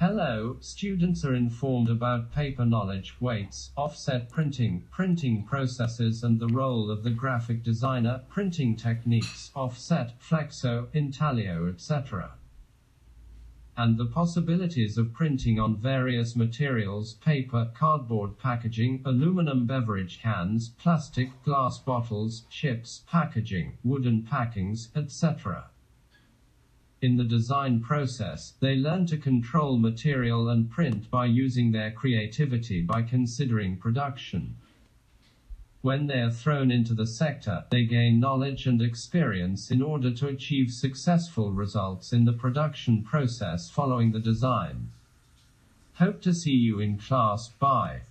Hello, students are informed about paper knowledge, weights, offset printing, printing processes and the role of the graphic designer, printing techniques, offset, flexo, intaglio, etc. And the possibilities of printing on various materials, paper, cardboard packaging, aluminum beverage cans, plastic, glass bottles, chips, packaging, wooden packings, etc. In the design process, they learn to control material and print by using their creativity by considering production. When they are thrown into the sector, they gain knowledge and experience in order to achieve successful results in the production process following the design. Hope to see you in class. Bye.